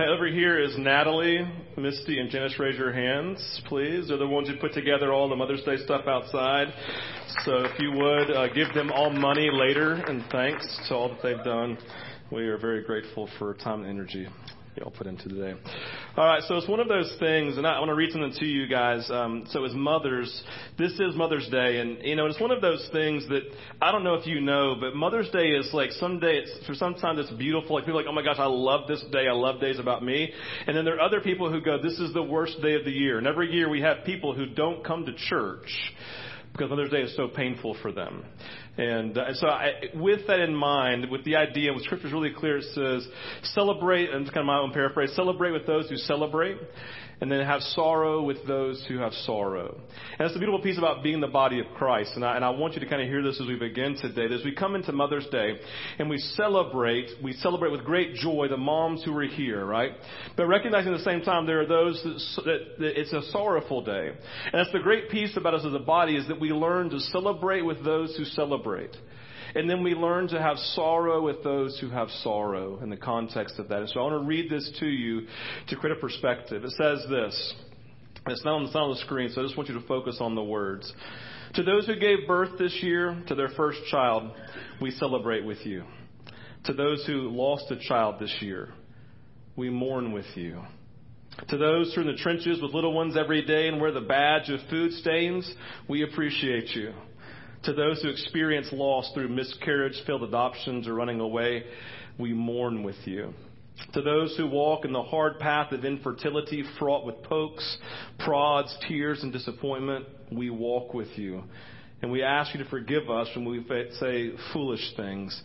Hey, over here is Natalie, Misty, and Janice. Raise your hands, please. They're the ones who put together all the Mother's Day stuff outside. So if you would uh, give them all money later, and thanks to all that they've done. We are very grateful for time and energy y'all put into today. All right, so it's one of those things, and I want to read something to you guys. Um, so as mothers, this is Mother's Day, and you know it's one of those things that I don't know if you know, but Mother's Day is like some day, it's, for sometimes it's beautiful. Like people are like, oh my gosh, I love this day. I love days about me. And then there are other people who go, this is the worst day of the year. And every year we have people who don't come to church because Mother's Day is so painful for them. And uh, so, I, with that in mind, with the idea, what Scripture is really clear, it says, celebrate, and it's kind of my own paraphrase, celebrate with those who celebrate and then have sorrow with those who have sorrow. And that's the beautiful piece about being the body of Christ. And I, and I want you to kind of hear this as we begin today. As we come into Mother's Day and we celebrate, we celebrate with great joy the moms who are here, right? But recognizing at the same time there are those that, that, that it's a sorrowful day. And that's the great piece about us as a body is that we learn to celebrate with those who celebrate. And then we learn to have sorrow with those who have sorrow in the context of that. And so I want to read this to you to create a perspective. It says this. It's not on, it's not on the screen, so I just want you to focus on the words. To those who gave birth this year to their first child, we celebrate with you. To those who lost a child this year, we mourn with you. To those who are in the trenches with little ones every day and wear the badge of food stains, we appreciate you. To those who experience loss through miscarriage, failed adoptions, or running away, we mourn with you. To those who walk in the hard path of infertility, fraught with pokes, prods, tears, and disappointment, we walk with you. And we ask you to forgive us when we say foolish things.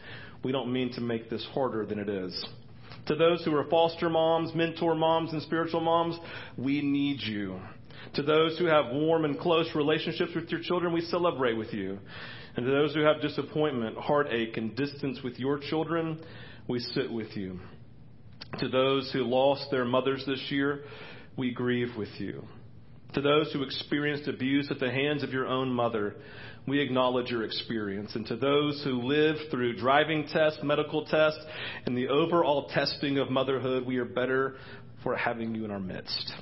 We don't mean to make this harder than it is. To those who are foster moms, mentor moms, and spiritual moms, we need you. To those who have warm and close relationships with your children, we celebrate with you. And to those who have disappointment, heartache, and distance with your children, we sit with you. To those who lost their mothers this year, we grieve with you. To those who experienced abuse at the hands of your own mother, we acknowledge your experience. And to those who live through driving tests, medical tests, and the overall testing of motherhood, we are better for having you in our midst.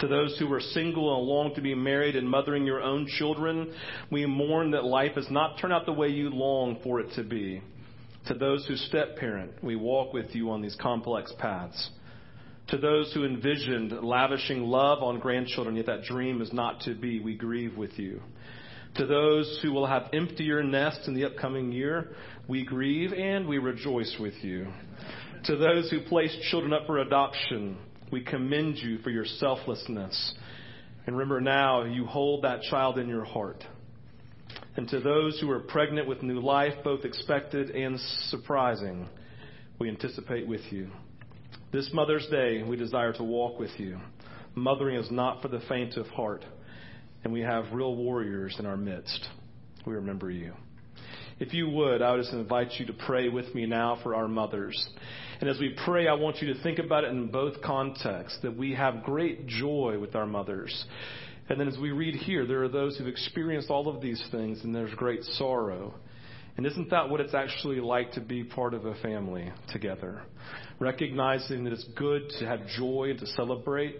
To those who are single and long to be married and mothering your own children, we mourn that life has not turned out the way you long for it to be. To those who step parent, we walk with you on these complex paths. To those who envisioned lavishing love on grandchildren, yet that dream is not to be, we grieve with you. To those who will have emptier nests in the upcoming year, we grieve and we rejoice with you. To those who place children up for adoption, we commend you for your selflessness. And remember now, you hold that child in your heart. And to those who are pregnant with new life, both expected and surprising, we anticipate with you. This Mother's Day, we desire to walk with you. Mothering is not for the faint of heart, and we have real warriors in our midst. We remember you. If you would, I would just invite you to pray with me now for our mothers. And as we pray, I want you to think about it in both contexts that we have great joy with our mothers. And then as we read here, there are those who've experienced all of these things and there's great sorrow. And isn't that what it's actually like to be part of a family together? Recognizing that it's good to have joy and to celebrate,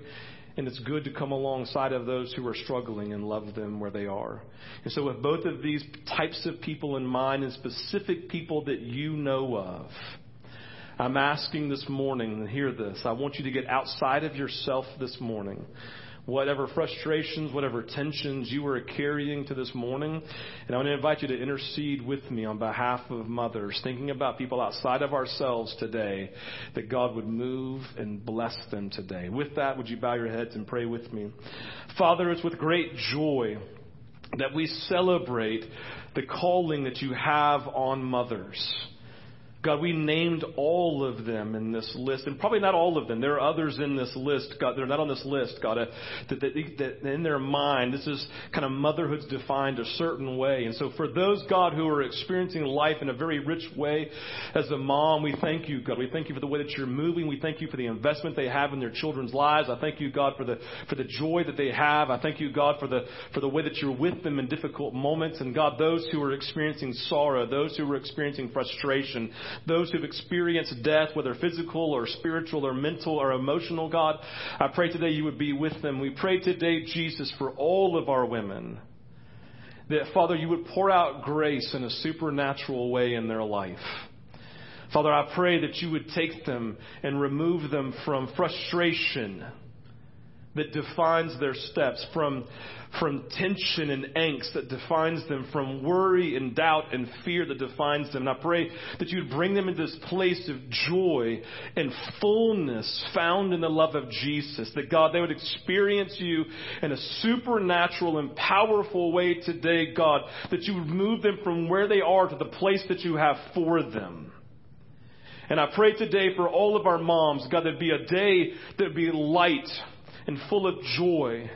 and it's good to come alongside of those who are struggling and love them where they are. And so, with both of these types of people in mind and specific people that you know of, I'm asking this morning, and hear this, I want you to get outside of yourself this morning. Whatever frustrations, whatever tensions you are carrying to this morning, and I want to invite you to intercede with me on behalf of mothers, thinking about people outside of ourselves today, that God would move and bless them today. With that, would you bow your heads and pray with me? Father, it's with great joy that we celebrate the calling that you have on mothers. God, we named all of them in this list, and probably not all of them. There are others in this list, God, they're not on this list, God, uh, that, that, that in their mind, this is kind of motherhood's defined a certain way. And so for those, God, who are experiencing life in a very rich way as a mom, we thank you, God. We thank you for the way that you're moving. We thank you for the investment they have in their children's lives. I thank you, God, for the, for the joy that they have. I thank you, God, for the, for the way that you're with them in difficult moments. And God, those who are experiencing sorrow, those who are experiencing frustration, those who've experienced death, whether physical or spiritual or mental or emotional, God. I pray today you would be with them. We pray today, Jesus, for all of our women. That, Father, you would pour out grace in a supernatural way in their life. Father, I pray that you would take them and remove them from frustration that defines their steps, from, from tension and angst that defines them, from worry and doubt and fear that defines them. And I pray that you'd bring them into this place of joy and fullness found in the love of Jesus. That God, they would experience you in a supernatural and powerful way today, God. That you would move them from where they are to the place that you have for them. And I pray today for all of our moms, God, there'd be a day that'd be light and full of joy.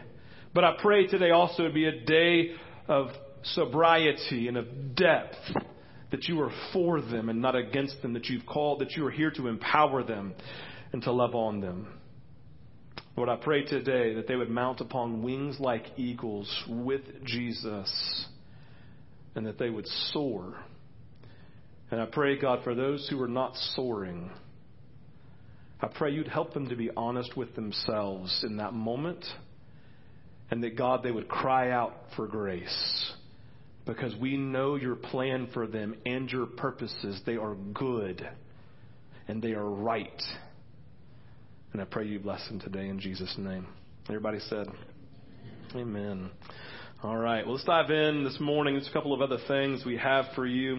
But I pray today also to be a day of sobriety and of depth, that you are for them and not against them, that you've called, that you are here to empower them and to love on them. Lord, I pray today that they would mount upon wings like eagles with Jesus and that they would soar. And I pray, God, for those who are not soaring, I pray you'd help them to be honest with themselves in that moment and that God, they would cry out for grace because we know your plan for them and your purposes. They are good and they are right. And I pray you bless them today in Jesus' name. Everybody said, Amen. All right. Well, let's dive in this morning. There's a couple of other things we have for you.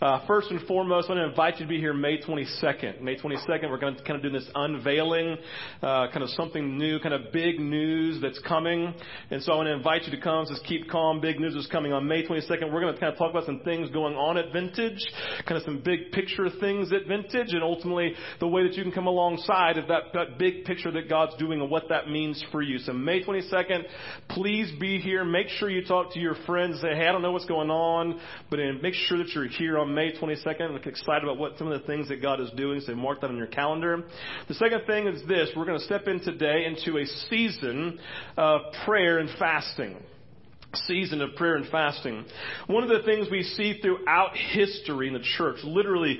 Uh, first and foremost, I want to invite you to be here May 22nd. May 22nd, we're going to kind of do this unveiling, uh, kind of something new, kind of big news that's coming. And so I want to invite you to come. Just keep calm. Big news is coming on May 22nd. We're going to kind of talk about some things going on at Vintage, kind of some big picture things at Vintage, and ultimately the way that you can come alongside of that, that big picture that God's doing and what that means for you. So May 22nd, please be here. Make sure you talk to your friends. Say, hey, I don't know what's going on, but make sure that you're here on May 22nd. I'm excited about what some of the things that God is doing. So mark that on your calendar. The second thing is this: we're going to step in today into a season of prayer and fasting season of prayer and fasting. One of the things we see throughout history in the church, literally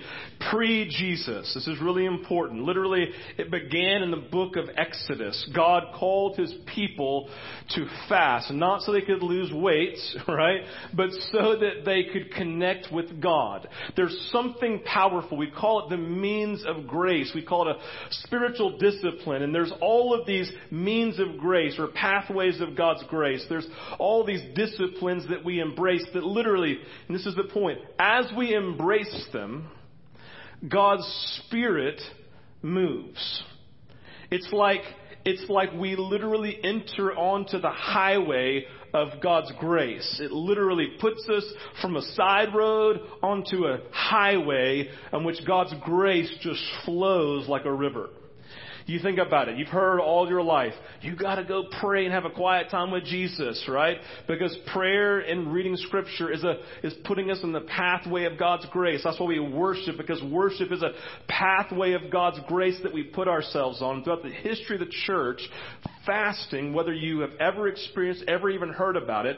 pre-Jesus, this is really important. Literally, it began in the book of Exodus. God called his people to fast, not so they could lose weight, right? But so that they could connect with God. There's something powerful. We call it the means of grace. We call it a spiritual discipline. And there's all of these means of grace or pathways of God's grace. There's all these disciplines that we embrace that literally, and this is the point, as we embrace them, God's Spirit moves. It's like, it's like we literally enter onto the highway of God's grace. It literally puts us from a side road onto a highway on which God's grace just flows like a river. You think about it. You've heard all your life. You gotta go pray and have a quiet time with Jesus, right? Because prayer and reading scripture is a, is putting us in the pathway of God's grace. That's why we worship, because worship is a pathway of God's grace that we put ourselves on. Throughout the history of the church, fasting, whether you have ever experienced, ever even heard about it,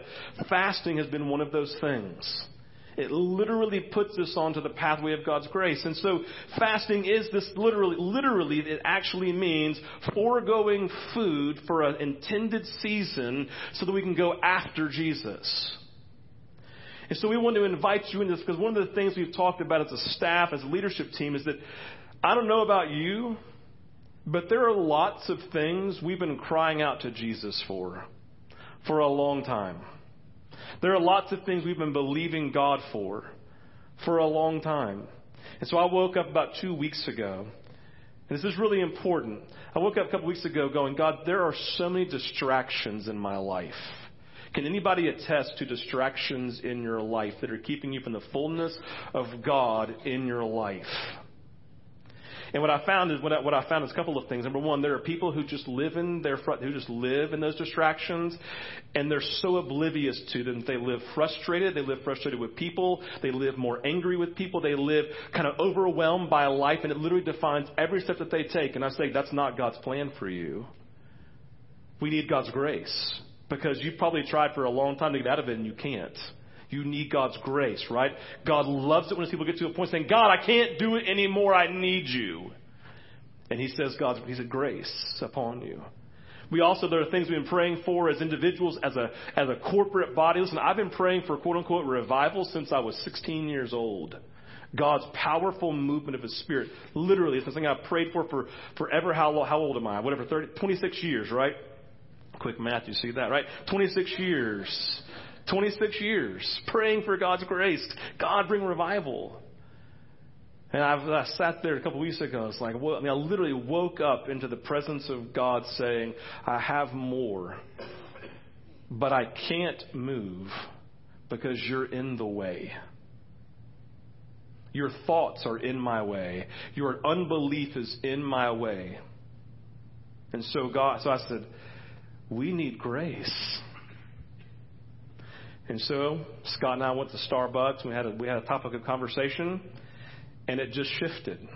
fasting has been one of those things. It literally puts us onto the pathway of God's grace. And so fasting is this literally, literally, it actually means foregoing food for an intended season so that we can go after Jesus. And so we want to invite you in this because one of the things we've talked about as a staff, as a leadership team is that I don't know about you, but there are lots of things we've been crying out to Jesus for for a long time. There are lots of things we've been believing God for for a long time. And so I woke up about two weeks ago. And this is really important. I woke up a couple weeks ago going, God, there are so many distractions in my life. Can anybody attest to distractions in your life that are keeping you from the fullness of God in your life? And what I found is what I, what I found is a couple of things. Number one, there are people who just live in their front, who just live in those distractions, and they're so oblivious to them. They live frustrated. They live frustrated with people. They live more angry with people. They live kind of overwhelmed by life, and it literally defines every step that they take. And I say that's not God's plan for you. We need God's grace because you've probably tried for a long time to get out of it, and you can't. You need God's grace, right? God loves it when his people get to a point saying, God, I can't do it anymore. I need you. And he says, God's, he said, grace upon you. We also, there are things we've been praying for as individuals, as a, as a corporate body. Listen, I've been praying for quote unquote revival since I was 16 years old. God's powerful movement of His Spirit. Literally, it's something I've prayed for for forever. How, how old am I? Whatever, 30, 26 years, right? Quick math, you see that, right? 26 years. 26 years praying for God's grace. God bring revival. And I've, I sat there a couple weeks ago. It's like, well, I mean, I literally woke up into the presence of God saying, I have more, but I can't move because you're in the way. Your thoughts are in my way. Your unbelief is in my way. And so God, so I said, we need grace. And so Scott and I went to Starbucks. We had a, we had a topic of conversation and it just shifted.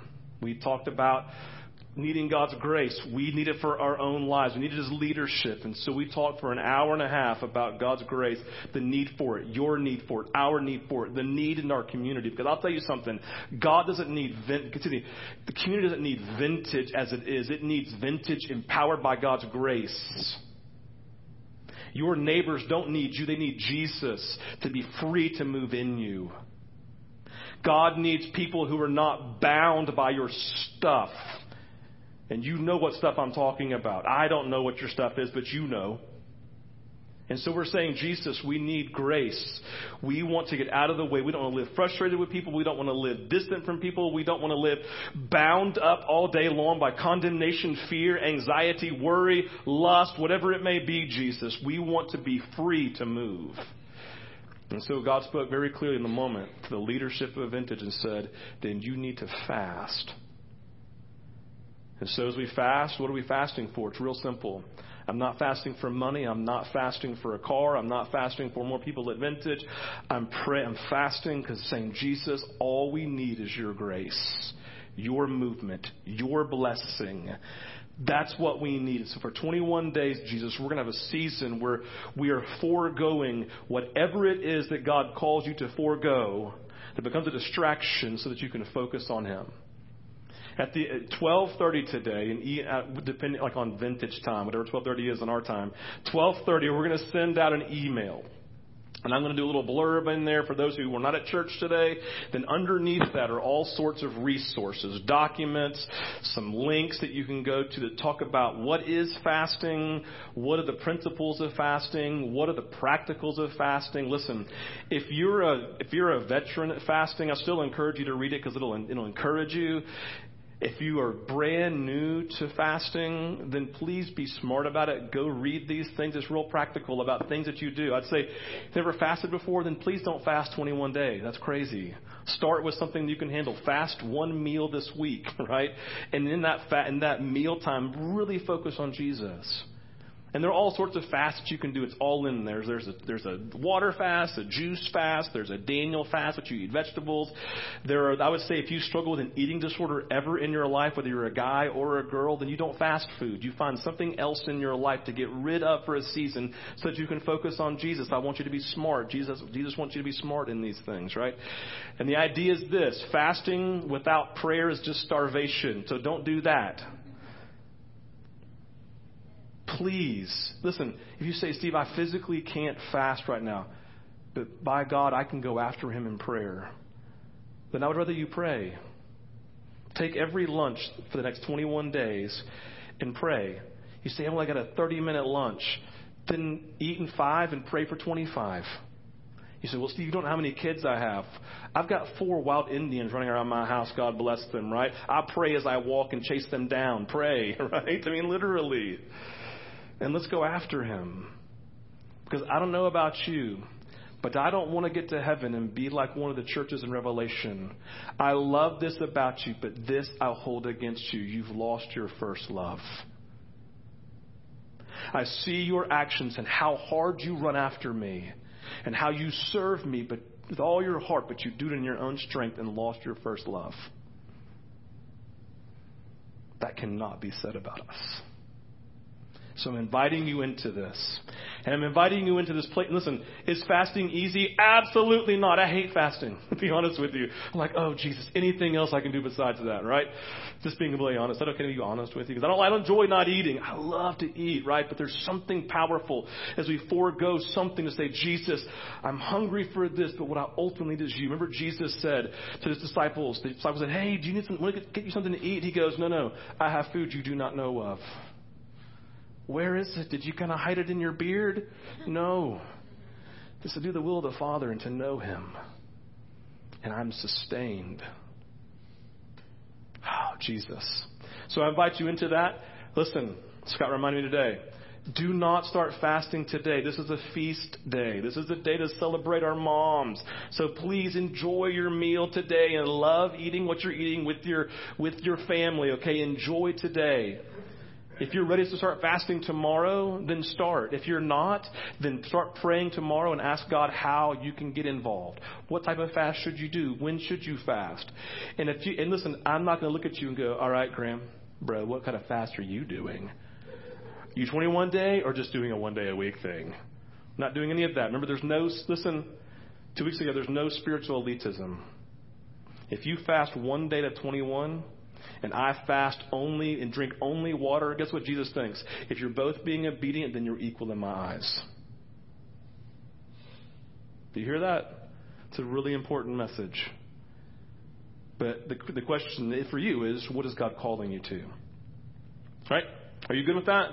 We talked about needing God's grace. We need it for our own lives. We needed His leadership. And so we talked for an hour and a half about God's grace, the need for it, your need for it, our need for it, the need in our community. Because I'll tell you something, God doesn't need, continue, the community doesn't need vintage as it is. It needs vintage empowered by God's grace. Your neighbors don't need you. They need Jesus to be free to move in you. God needs people who are not bound by your stuff. And you know what stuff I'm talking about. I don't know what your stuff is, but you know. And so we're saying, Jesus, we need grace. We want to get out of the way. We don't want to live frustrated with people. We don't want to live distant from people. We don't want to live bound up all day long by condemnation, fear, anxiety, worry, lust, whatever it may be, Jesus. We want to be free to move. And so God spoke very clearly in the moment to the leadership of Vintage and said, then you need to fast. And so as we fast, what are we fasting for? It's real simple. I'm not fasting for money. I'm not fasting for a car. I'm not fasting for more people at Vintage. I'm. I'm fasting because saying, Jesus, all we need is your grace, your movement, your blessing. That's what we need. So for 21 days, Jesus, we're going to have a season where we are foregoing whatever it is that God calls you to forego that becomes a distraction so that you can focus on Him. At the at 12:30 today, and uh, depending like on vintage time, whatever 12:30 is in our time, 12:30 we're going to send out an email and I'm going to do a little blurb in there for those who were not at church today. Then underneath that are all sorts of resources, documents, some links that you can go to that talk about what is fasting, what are the principles of fasting, what are the practicals of fasting. Listen, if you're a if you're a veteran at fasting, I still encourage you to read it because it'll it'll encourage you. If you are brand new to fasting, then please be smart about it. Go read these things. It's real practical about things that you do. I'd say, if you've never fasted before, then please don't fast 21 days. That's crazy. Start with something you can handle. Fast one meal this week, right? And in that fat, in that meal time, really focus on Jesus. And there are all sorts of fasts you can do. It's all in there. There's a, there's a water fast, a juice fast, there's a Daniel fast, which you eat vegetables. There are, I would say, if you struggle with an eating disorder ever in your life, whether you're a guy or a girl, then you don't fast food. You find something else in your life to get rid of for a season so that you can focus on Jesus. I want you to be smart. Jesus, Jesus wants you to be smart in these things, right? And the idea is this fasting without prayer is just starvation. So don't do that please, listen, if you say, Steve, I physically can't fast right now, but by God, I can go after him in prayer, then I would rather you pray. Take every lunch for the next 21 days and pray. You say, I'm only got a 30 minute lunch. Then eat in five and pray for 25. You say, well, Steve, you don't know how many kids I have. I've got four wild Indians running around my house. God bless them, right? I pray as I walk and chase them down. Pray, right? I mean, literally and let's go after him. Because I don't know about you, but I don't want to get to heaven and be like one of the churches in Revelation. I love this about you, but this I'll hold against you. You've lost your first love. I see your actions and how hard you run after me and how you serve me but with all your heart, but you do it in your own strength and lost your first love. That cannot be said about us. So I'm inviting you into this. And I'm inviting you into this place. Listen, is fasting easy? Absolutely not. I hate fasting, to be honest with you. I'm like, oh, Jesus, anything else I can do besides that, right? Just being completely honest. I don't can be honest with you because I don't, I don't enjoy not eating. I love to eat, right? But there's something powerful as we forego something to say, Jesus, I'm hungry for this, but what I ultimately need is you. Remember Jesus said to his disciples, the disciples said, hey, do you need something, want to get you something to eat? He goes, no, no, I have food you do not know of. Where is it? Did you kind of hide it in your beard? No. It's to do the will of the Father and to know Him. And I'm sustained. Oh, Jesus. So I invite you into that. Listen, Scott reminded me today. Do not start fasting today. This is a feast day. This is a day to celebrate our moms. So please enjoy your meal today and love eating what you're eating with your with your family, okay? Enjoy today. If you're ready to start fasting tomorrow, then start. If you're not, then start praying tomorrow and ask God how you can get involved. What type of fast should you do? When should you fast? And if you and listen, I'm not going to look at you and go, "All right, Graham, bro, what kind of fast are you doing? You 21 day or just doing a one day a week thing? not doing any of that. Remember, there's no listen. Two weeks ago, there's no spiritual elitism. If you fast one day to 21, and I fast only and drink only water, guess what Jesus thinks? If you're both being obedient, then you're equal in my eyes. Do you hear that? It's a really important message. But the, the question for you is what is God calling you to? Right? Are you good with that?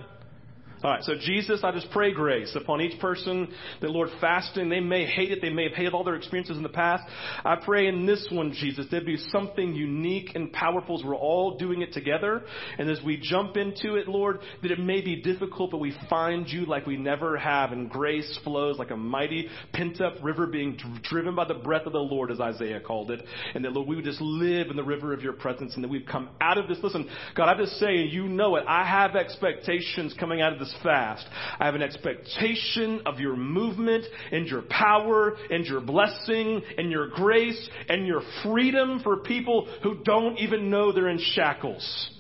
All right, so Jesus, I just pray grace upon each person that, Lord, fasting, they may hate it, they may have hated all their experiences in the past. I pray in this one, Jesus, there'd be something unique and powerful as we're all doing it together. And as we jump into it, Lord, that it may be difficult, but we find you like we never have, and grace flows like a mighty pent up river being driven by the breath of the Lord, as Isaiah called it. And that, Lord, we would just live in the river of your presence and that we've come out of this. Listen, God, I just say, you know it, I have expectations coming out of this fast. I have an expectation of your movement and your power and your blessing and your grace and your freedom for people who don't even know they're in shackles.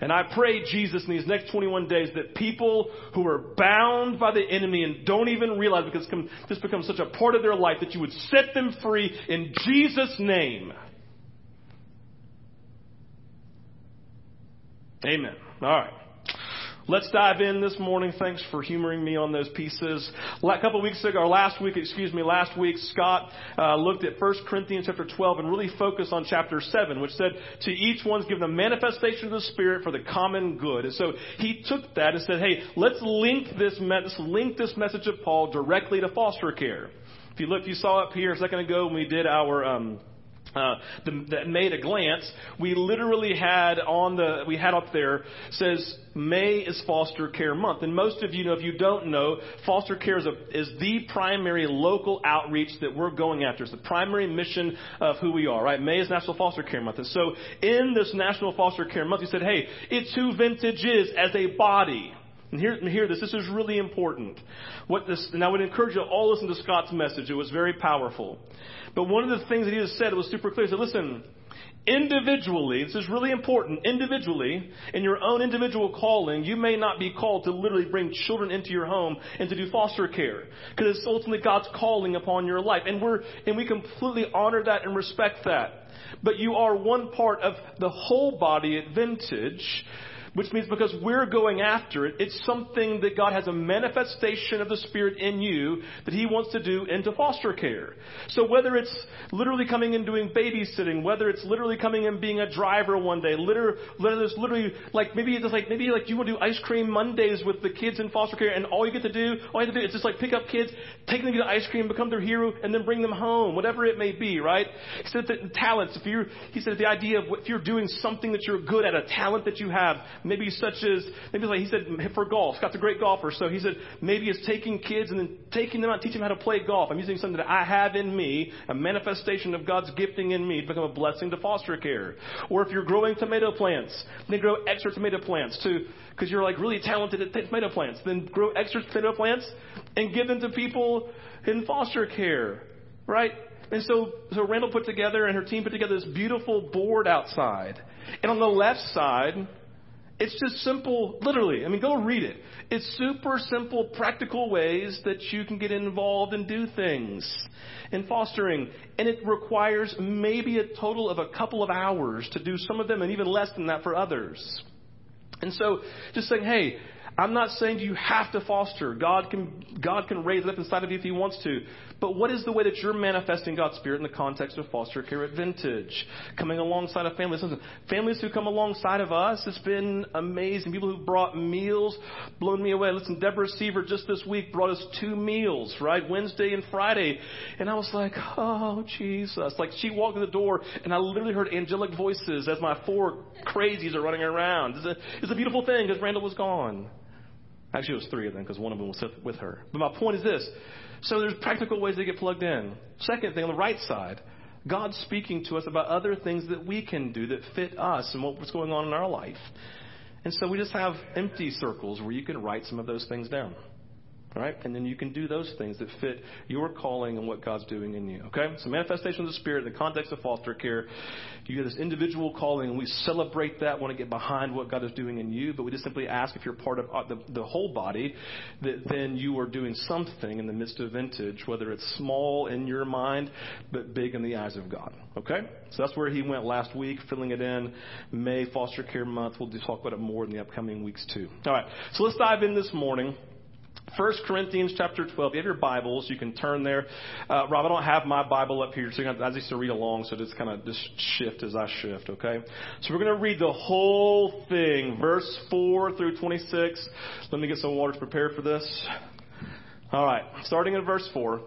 And I pray, Jesus, in these next 21 days that people who are bound by the enemy and don't even realize because this becomes such a part of their life that you would set them free in Jesus' name. Amen. All right. Let's dive in this morning. Thanks for humoring me on those pieces. A couple of weeks ago, or last week, excuse me, last week, Scott uh, looked at 1 Corinthians chapter 12 and really focused on chapter 7, which said, To each one's given a manifestation of the Spirit for the common good. And so he took that and said, Hey, let's link this, let's link this message of Paul directly to foster care. If you look, you saw up here a second ago when we did our um, uh, that made a glance, we literally had on the, we had up there, says May is foster care month. And most of you know, if you don't know, foster care is, a, is the primary local outreach that we're going after. It's the primary mission of who we are, right? May is National Foster Care Month. And so in this National Foster Care Month, he said, hey, it's who Vintage is as a body. And hear, hear this. This is really important. What this, and I would encourage you to all listen to Scott's message. It was very powerful. But one of the things that he just said was super clear. He said, listen, individually, this is really important, individually, in your own individual calling, you may not be called to literally bring children into your home and to do foster care. Because it's ultimately God's calling upon your life. And we're, and we completely honor that and respect that. But you are one part of the whole body at Vintage which means because we're going after it, it's something that God has a manifestation of the Spirit in you that He wants to do into foster care. So whether it's literally coming and doing babysitting, whether it's literally coming and being a driver one day, literally, whether it's literally like maybe it's like maybe like you want to do ice cream Mondays with the kids in foster care, and all you get to do, all you have to do is just like pick up kids, take them to get ice cream, become their hero, and then bring them home, whatever it may be, right? He said that talents. If you're, he said the idea of if you're doing something that you're good at, a talent that you have, maybe such as, maybe like he said for golf, Scott's a great golfer, so he said maybe it's taking kids and then taking them out, teaching them how to play golf. I'm using something that I have in me, a manifestation of God's gifting in me to become a blessing to foster care. Or if you're growing tomato plants, then grow extra tomato plants to, because you're like really talented at tomato plants, then grow extra tomato plants and give them to people in foster care, right? And so, so Randall put together and her team put together this beautiful board outside. And on the left side, It's just simple, literally. I mean, go read it. It's super simple, practical ways that you can get involved and do things in fostering. And it requires maybe a total of a couple of hours to do some of them and even less than that for others. And so just saying, hey, I'm not saying you have to foster. God can, God can raise it up inside of you if He wants to. But what is the way that you're manifesting God's Spirit in the context of foster care at Vintage? Coming alongside of families. Listen, families who come alongside of us, it's been amazing. People who brought meals, blown me away. Listen, Deborah Seaver just this week brought us two meals, right? Wednesday and Friday. And I was like, oh, Jesus. Like she walked in the door and I literally heard angelic voices as my four crazies are running around. It's a, it's a beautiful thing because Randall was gone. Actually, it was three of them because one of them was with her. But my point is this. So there's practical ways to get plugged in. Second thing, on the right side, God's speaking to us about other things that we can do that fit us and what's going on in our life. And so we just have empty circles where you can write some of those things down. Right? And then you can do those things that fit your calling and what God's doing in you. Okay? So manifestation of the Spirit in the context of foster care. You get this individual calling and we celebrate that, want to get behind what God is doing in you, but we just simply ask if you're part of uh, the, the whole body, that then you are doing something in the midst of vintage, whether it's small in your mind, but big in the eyes of God. Okay? So that's where he went last week, filling it in. May Foster Care Month. We'll talk about it more in the upcoming weeks too. All right. So let's dive in this morning. 1 Corinthians chapter 12. You have your Bibles, you can turn there. Uh, Rob, I don't have my Bible up here, so I just to read along, so just kind of just shift as I shift, okay? So we're going to read the whole thing, verse 4 through 26. Let me get some water to prepare for this. All right, starting in verse 4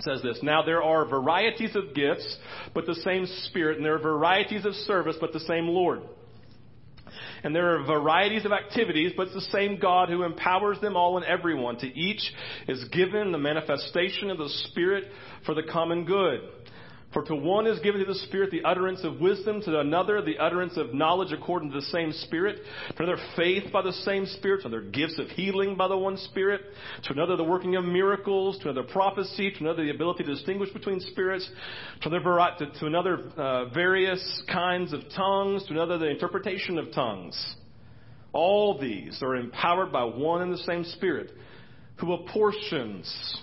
says this Now there are varieties of gifts, but the same Spirit, and there are varieties of service, but the same Lord. And there are varieties of activities, but it's the same God who empowers them all and everyone. To each is given the manifestation of the Spirit for the common good. For to one is given to the Spirit the utterance of wisdom, to another the utterance of knowledge according to the same Spirit, to another faith by the same Spirit, to another gifts of healing by the one Spirit, to another the working of miracles, to another prophecy, to another the ability to distinguish between spirits, to another, to, another uh, various kinds of tongues, to another the interpretation of tongues. All these are empowered by one and the same Spirit, who apportions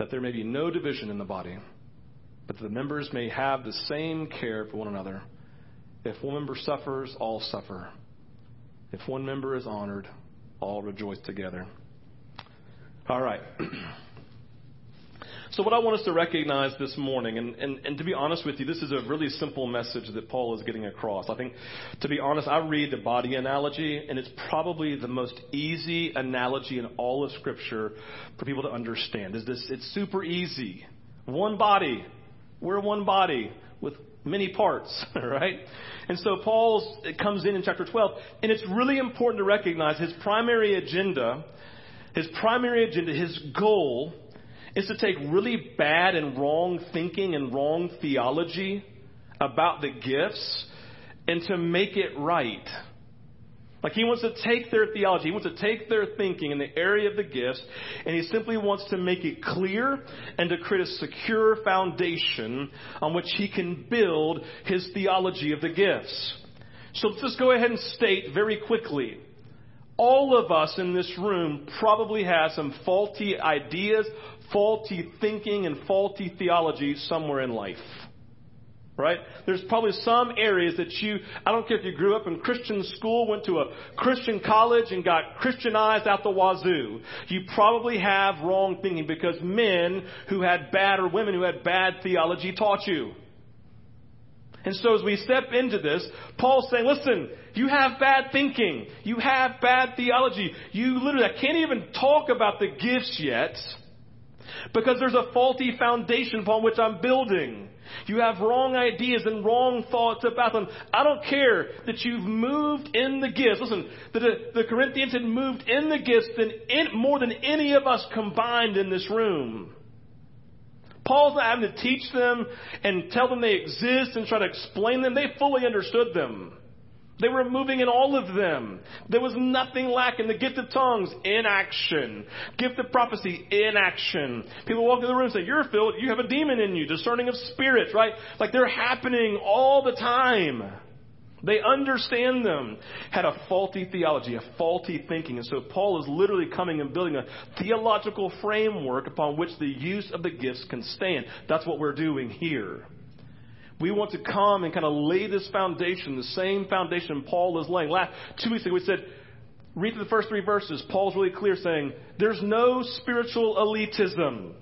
that there may be no division in the body, but that the members may have the same care for one another. If one member suffers, all suffer. If one member is honored, all rejoice together. All right. So, what I want us to recognize this morning, and, and, and to be honest with you, this is a really simple message that Paul is getting across. I think, to be honest, I read the body analogy, and it's probably the most easy analogy in all of Scripture for people to understand. Is this? It's super easy. One body. We're one body with many parts, right? And so Paul comes in in chapter 12, and it's really important to recognize his primary agenda, his primary agenda, his goal is to take really bad and wrong thinking and wrong theology about the gifts and to make it right. Like he wants to take their theology, he wants to take their thinking in the area of the gifts, and he simply wants to make it clear and to create a secure foundation on which he can build his theology of the gifts. So let's just go ahead and state very quickly. All of us in this room probably have some faulty ideas, faulty thinking, and faulty theology somewhere in life right? There's probably some areas that you, I don't care if you grew up in Christian school, went to a Christian college and got Christianized out the wazoo. You probably have wrong thinking because men who had bad or women who had bad theology taught you. And so as we step into this, Paul's saying, listen, you have bad thinking. You have bad theology. You literally, I can't even talk about the gifts yet because there's a faulty foundation upon which I'm building. You have wrong ideas and wrong thoughts about them. I don't care that you've moved in the gifts. Listen, the, the Corinthians had moved in the gifts than in, more than any of us combined in this room. Paul's not having to teach them and tell them they exist and try to explain them. They fully understood them. They were moving in all of them. There was nothing lacking. The gift of tongues, in action. Gift of prophecy, in action. People walk in the room and say, You're filled, you have a demon in you, discerning of spirits, right? Like they're happening all the time. They understand them. Had a faulty theology, a faulty thinking. And so Paul is literally coming and building a theological framework upon which the use of the gifts can stand. That's what we're doing here. We want to come and kind of lay this foundation, the same foundation Paul is laying. Last two weeks ago, we said, read the first three verses. Paul's really clear saying, there's no spiritual elitism.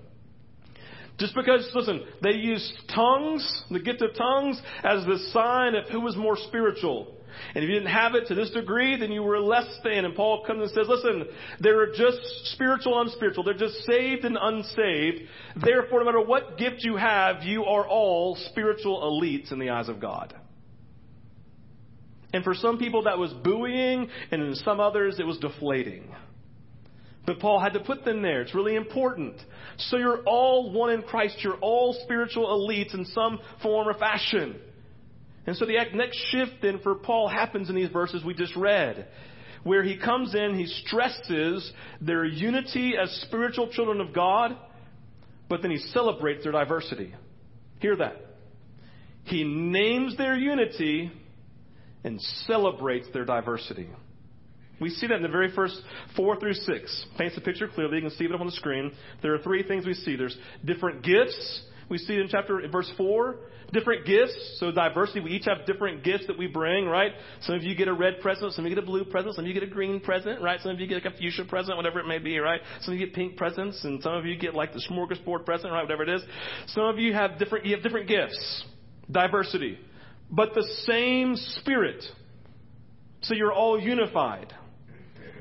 Just because, listen, they used tongues, the gift of tongues, as the sign of who was more spiritual. And if you didn't have it to this degree, then you were less than. And Paul comes and says, listen, they're just spiritual, and unspiritual. They're just saved and unsaved. Therefore, no matter what gift you have, you are all spiritual elites in the eyes of God. And for some people that was buoying, and in some others it was deflating. But Paul had to put them there. It's really important. So you're all one in Christ. You're all spiritual elites in some form or fashion. And so the next shift then for Paul happens in these verses we just read, where he comes in, he stresses their unity as spiritual children of God, but then he celebrates their diversity. Hear that. He names their unity and celebrates their diversity. We see that in the very first four through six. Paints the picture clearly. You can see it up on the screen. There are three things we see. There's different gifts. We see it in chapter verse four different gifts. So diversity, we each have different gifts that we bring, right? Some of you get a red present, some of you get a blue present, some of you get a green present, right? Some of you get a fuchsia present, whatever it may be, right? Some of you get pink presents, and some of you get like the smorgasbord present, right? Whatever it is. Some of you have different, you have different gifts. Diversity. But the same spirit. So you're all unified.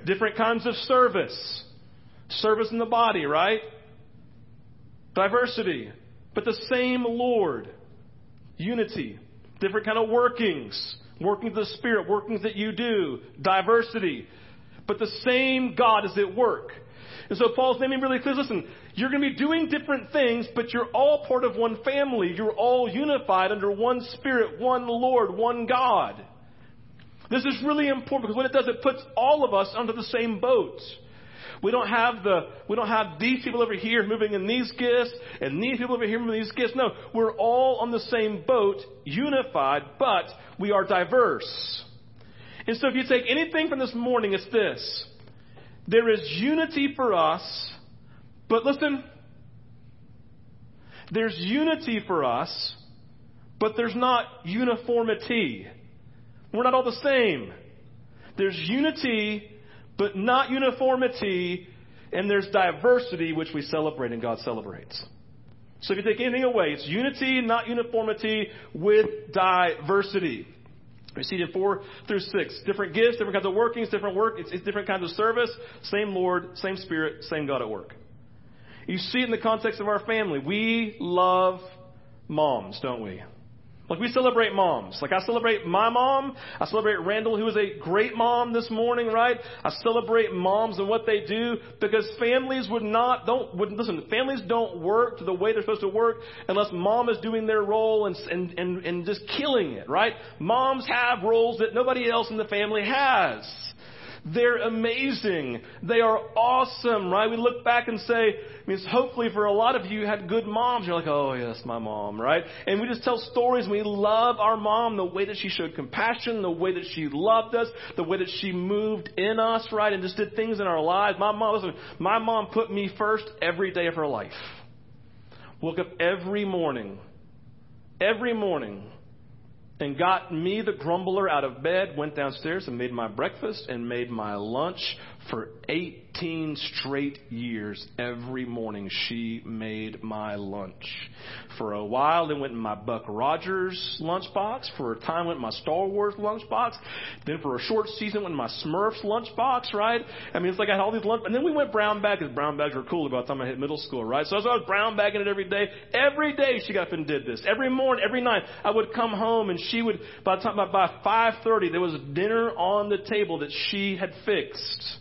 Different kinds of service. Service in the body, right? Diversity. But the same Lord unity, different kind of workings, workings of the Spirit, workings that you do, diversity. But the same God is at work. And so Paul's naming really clear, listen, you're going to be doing different things, but you're all part of one family. You're all unified under one Spirit, one Lord, one God. This is really important because what it does, it puts all of us under the same boat. We don't have the, we don't have these people over here moving in these gifts and these people over here moving in these gifts. No, we're all on the same boat, unified, but we are diverse. And so if you take anything from this morning, it's this. There is unity for us, but listen, there's unity for us, but there's not uniformity. We're not all the same. There's unity but not uniformity, and there's diversity which we celebrate and God celebrates. So if you take anything away, it's unity, not uniformity, with diversity. We see it in four through six. Different gifts, different kinds of workings, different work, it's, it's different kinds of service, same Lord, same Spirit, same God at work. You see it in the context of our family. We love moms, don't we? Like we celebrate moms. Like I celebrate my mom. I celebrate Randall, who is a great mom this morning, right? I celebrate moms and what they do because families would not, don't, would, listen, families don't work the way they're supposed to work unless mom is doing their role and, and, and, and just killing it, right? Moms have roles that nobody else in the family has. They're amazing. They are awesome, right? We look back and say, I mean, it's hopefully for a lot of you, you had good moms. You're like, oh, yes, my mom, right? And we just tell stories we love our mom, the way that she showed compassion, the way that she loved us, the way that she moved in us, right? And just did things in our lives. My mom, listen, my mom put me first every day of her life. Woke up every morning, every morning and got me, the grumbler, out of bed, went downstairs and made my breakfast and made my lunch for 18 straight years. Every morning she made my lunch. For a while, it went in my Buck Rogers lunchbox. For a time, it went in my Star Wars lunchbox. Then for a short season, went in my Smurfs lunchbox, right? I mean, it's like I had all these lunch, and then we went brown bag, because brown bags were cool about the time I hit middle school, right? So I was brown bagging it every day. Every day she got up and did this. Every morning, every night, I would come home and she would, by the time, by 5.30, there was dinner on the table that she had fixed.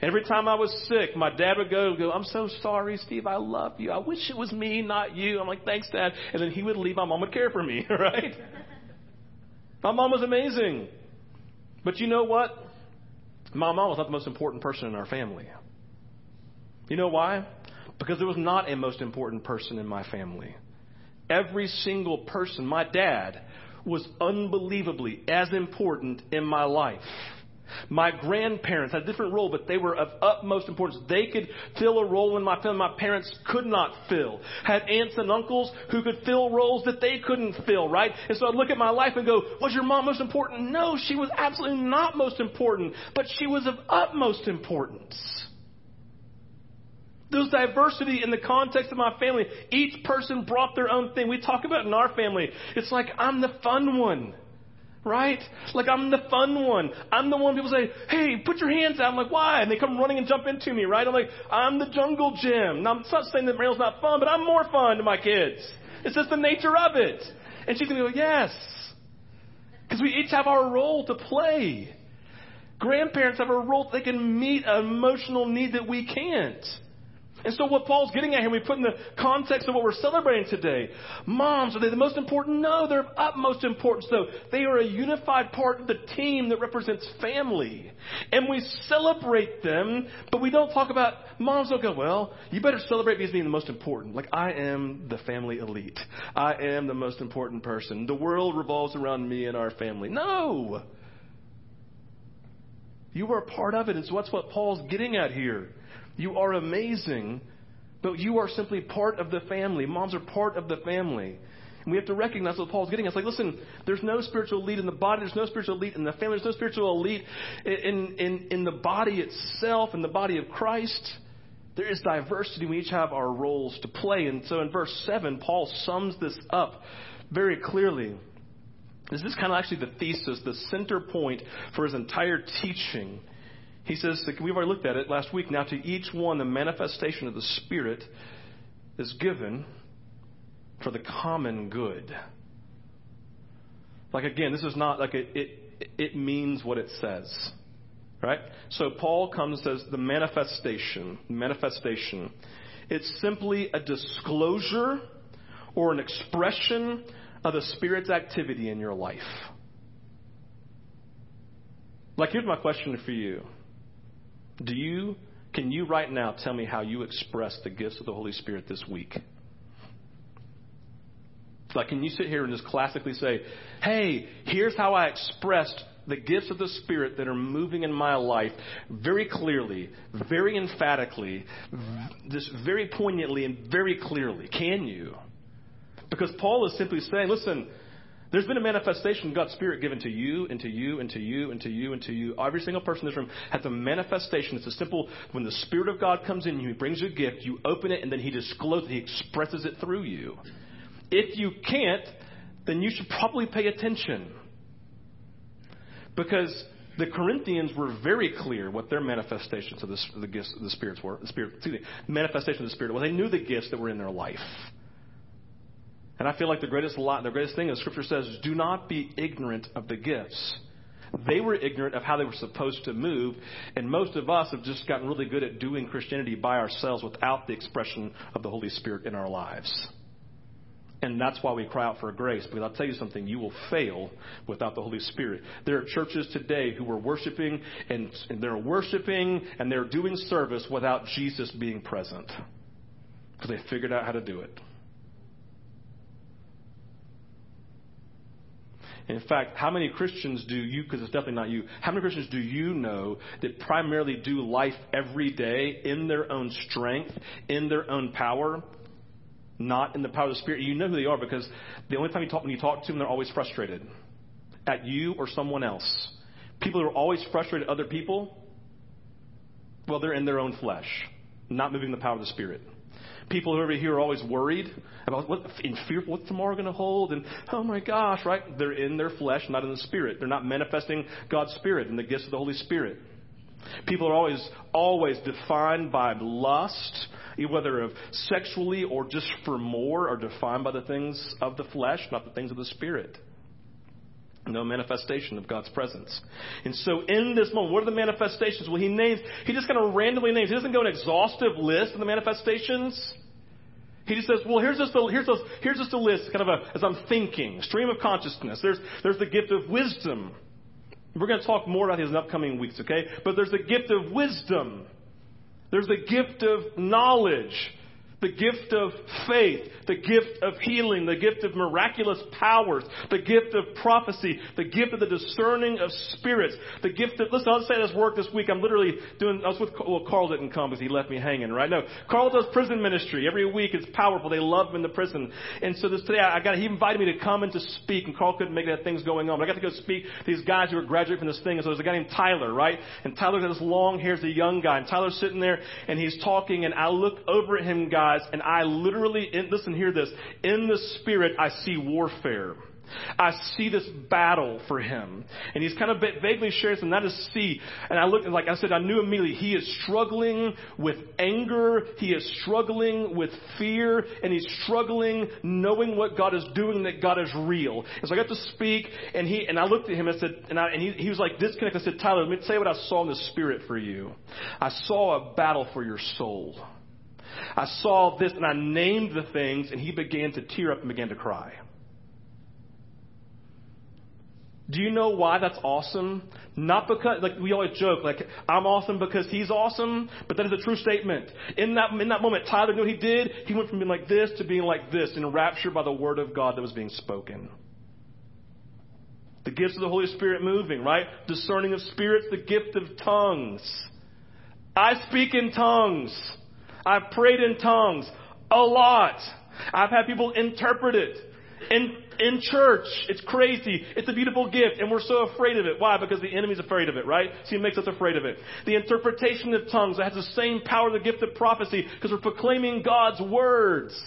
Every time I was sick, my dad would go, go, I'm so sorry, Steve. I love you. I wish it was me, not you. I'm like, thanks, Dad. And then he would leave. My mom would care for me, right? my mom was amazing. But you know what? My mom was not the most important person in our family. You know why? Because there was not a most important person in my family. Every single person, my dad, was unbelievably as important in my life. My grandparents had a different role, but they were of utmost importance. They could fill a role in my family my parents could not fill. Had aunts and uncles who could fill roles that they couldn't fill, right? And so I'd look at my life and go, was your mom most important? No, she was absolutely not most important, but she was of utmost importance. There was diversity in the context of my family. Each person brought their own thing. We talk about in our family. It's like I'm the fun one right? Like I'm the fun one. I'm the one people say, hey, put your hands out. I'm like, why? And they come running and jump into me, right? I'm like, I'm the jungle gym. Now, I'm not saying that Mariel's not fun, but I'm more fun to my kids. It's just the nature of it. And she's going to go, yes. Because we each have our role to play. Grandparents have a role they can meet an emotional need that we can't. And so what Paul's getting at here, we put in the context of what we're celebrating today. Moms, are they the most important? No, they're of utmost importance though. They are a unified part of the team that represents family. And we celebrate them, but we don't talk about, moms don't go, well, you better celebrate me as being the most important. Like I am the family elite. I am the most important person. The world revolves around me and our family. No! You are a part of it, and so that's what Paul's getting at here. You are amazing, but you are simply part of the family. Moms are part of the family. And we have to recognize what Paul's getting. at. It's like, listen, there's no spiritual elite in the body, there's no spiritual elite in the family, there's no spiritual elite in, in, in the body itself, in the body of Christ. There is diversity. We each have our roles to play. And so in verse 7, Paul sums this up very clearly. This is kind of actually the thesis, the center point for his entire teaching. He says, we've already looked at it last week. Now, to each one, the manifestation of the Spirit is given for the common good. Like, again, this is not like it, it, it means what it says. Right? So, Paul comes and says the manifestation. Manifestation. It's simply a disclosure or an expression of the Spirit's activity in your life. Like, here's my question for you do you, can you right now tell me how you express the gifts of the Holy Spirit this week? Like, can you sit here and just classically say, hey, here's how I expressed the gifts of the Spirit that are moving in my life very clearly, very emphatically, just very poignantly and very clearly? Can you? Because Paul is simply saying, listen, there's been a manifestation of God's Spirit given to you and to you and to you and to you and to you. Every single person in this room has a manifestation. It's a simple, when the Spirit of God comes in you, He brings you a gift, you open it, and then He discloses, it, He expresses it through you. If you can't, then you should probably pay attention. Because the Corinthians were very clear what their manifestations of the, the gifts of the spirits were. The spirit, excuse me, manifestation of the spirit. Well, they knew the gifts that were in their life. And I feel like the greatest lie, the greatest thing, as Scripture says, is do not be ignorant of the gifts. They were ignorant of how they were supposed to move, and most of us have just gotten really good at doing Christianity by ourselves without the expression of the Holy Spirit in our lives. And that's why we cry out for grace, because I'll tell you something, you will fail without the Holy Spirit. There are churches today who are worshiping, and, and they're worshiping, and they're doing service without Jesus being present, because they figured out how to do it. In fact, how many Christians do you, because it's definitely not you, how many Christians do you know that primarily do life every day in their own strength, in their own power, not in the power of the Spirit? You know who they are because the only time you talk, when you talk to them, they're always frustrated at you or someone else. People who are always frustrated at other people, well, they're in their own flesh, not moving the power of the Spirit. People over here are always worried about what in fear what tomorrow going to hold and oh my gosh, right? They're in their flesh, not in the spirit. They're not manifesting God's spirit and the gifts of the Holy Spirit. People are always always defined by lust, whether of sexually or just for more, are defined by the things of the flesh, not the things of the spirit no manifestation of God's presence. And so in this moment, what are the manifestations? Well, he names, he just kind of randomly names. He doesn't go an exhaustive list of the manifestations. He just says, well, here's just a, here's a, here's just a list, kind of a, as I'm thinking, stream of consciousness. There's, there's the gift of wisdom. We're going to talk more about these in upcoming weeks, okay? But there's the gift of wisdom. There's the gift of knowledge the gift of faith, the gift of healing, the gift of miraculous powers, the gift of prophecy, the gift of the discerning of spirits, the gift of, listen, I'll say this work this week. I'm literally doing, I was with, well, Carl didn't come because he left me hanging, right? No, Carl does prison ministry. Every week it's powerful. They love him in the prison. And so this today, I got, he invited me to come and to speak, and Carl couldn't make that things going on. But I got to go speak to these guys who are graduating from this thing. And so there's a guy named Tyler, right? And Tyler's this long hair, he's a young guy. And Tyler's sitting there, and he's talking, and I look over at him, guys, and I literally, listen, hear this. In the spirit, I see warfare. I see this battle for him. And he's kind of vaguely sharing some, that is see. And I look, and like I said, I knew immediately he is struggling with anger. He is struggling with fear. And he's struggling knowing what God is doing, that God is real. And so I got to speak, and he, and I looked at him and said, and, I, and he, he was like disconnected. I said, Tyler, let me tell you what I saw in the spirit for you. I saw a battle for your soul. I saw this and I named the things, and he began to tear up and began to cry. Do you know why that's awesome? Not because, like we always joke, like I'm awesome because he's awesome, but that is a true statement. In that in that moment, Tyler knew what he did. He went from being like this to being like this, enraptured by the word of God that was being spoken. The gifts of the Holy Spirit moving, right? Discerning of spirits, the gift of tongues. I speak in tongues. I've prayed in tongues a lot. I've had people interpret it. In, in church, it's crazy. It's a beautiful gift, and we're so afraid of it. Why? Because the enemy's afraid of it, right? So he makes us afraid of it. The interpretation of tongues has the same power, the gift of prophecy, because we're proclaiming God's words.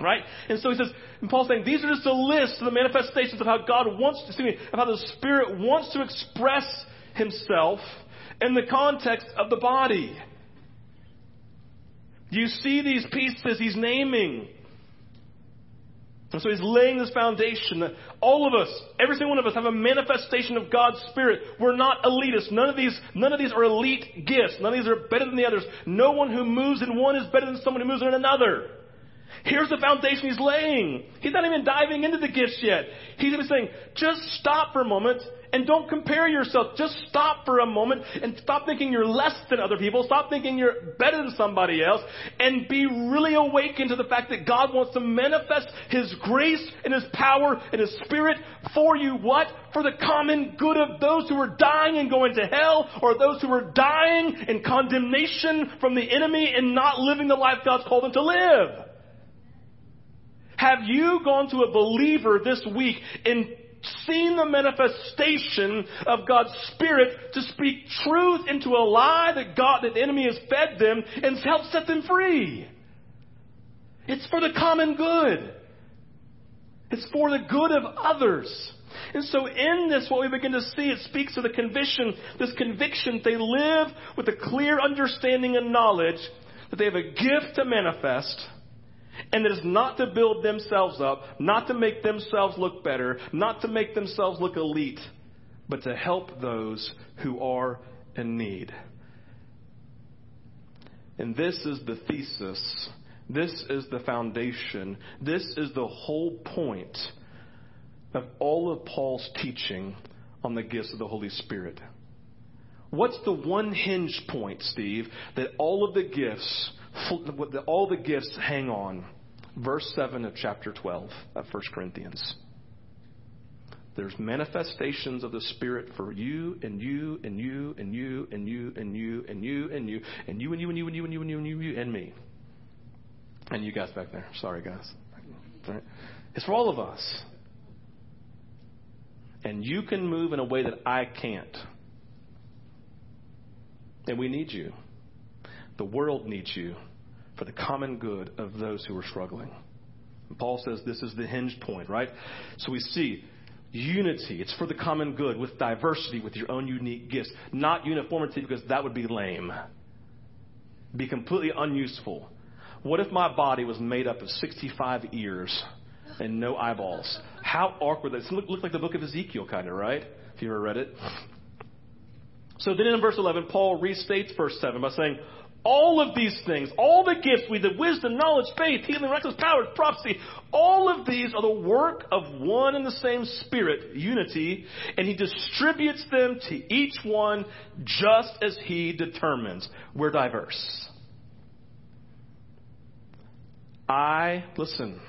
Right? And so he says, and Paul's saying, these are just a list of the manifestations of how God wants to, excuse me, of how the Spirit wants to express himself in the context of the body. Do you see these pieces he's naming? And so he's laying this foundation that all of us, every single one of us, have a manifestation of God's Spirit. We're not elitists. None of these, none of these are elite gifts. None of these are better than the others. No one who moves in one is better than someone who moves in another. Here's the foundation he's laying. He's not even diving into the gifts yet. He's even saying, just stop for a moment and don't compare yourself. Just stop for a moment and stop thinking you're less than other people. Stop thinking you're better than somebody else and be really awakened to the fact that God wants to manifest His grace and His power and His Spirit for you. What? For the common good of those who are dying and going to hell or those who are dying in condemnation from the enemy and not living the life God's called them to live. Have you gone to a believer this week and seen the manifestation of God's Spirit to speak truth into a lie that God, that the enemy has fed them and help set them free. It's for the common good. It's for the good of others. And so in this, what we begin to see, it speaks of the conviction, this conviction, they live with a clear understanding and knowledge that they have a gift to manifest And it is not to build themselves up, not to make themselves look better, not to make themselves look elite, but to help those who are in need. And this is the thesis. This is the foundation. This is the whole point of all of Paul's teaching on the gifts of the Holy Spirit. What's the one hinge point, Steve, that all of the gifts, all the gifts hang on? Verse 7 of chapter 12 of 1 Corinthians. There's manifestations of the Spirit for you and you and you and you and you and you and you and you and you and you and you and you and you and you and you and you and me. And you guys back there. Sorry, guys. It's for all of us. And you can move in a way that I can't. And we need you. The world needs you for the common good of those who are struggling. And Paul says this is the hinge point, right? So we see unity. It's for the common good with diversity, with your own unique gifts. Not uniformity because that would be lame. Be completely unuseful. What if my body was made up of 65 ears and no eyeballs? How awkward that. It looked like the book of Ezekiel, kind of, right? If you ever read it. So then in verse 11, Paul restates verse 7 by saying, all of these things, all the gifts, we the wisdom, knowledge, faith, healing, miraculous powers, prophecy, all of these are the work of one and the same Spirit, unity, and He distributes them to each one just as He determines. We're diverse. I, listen,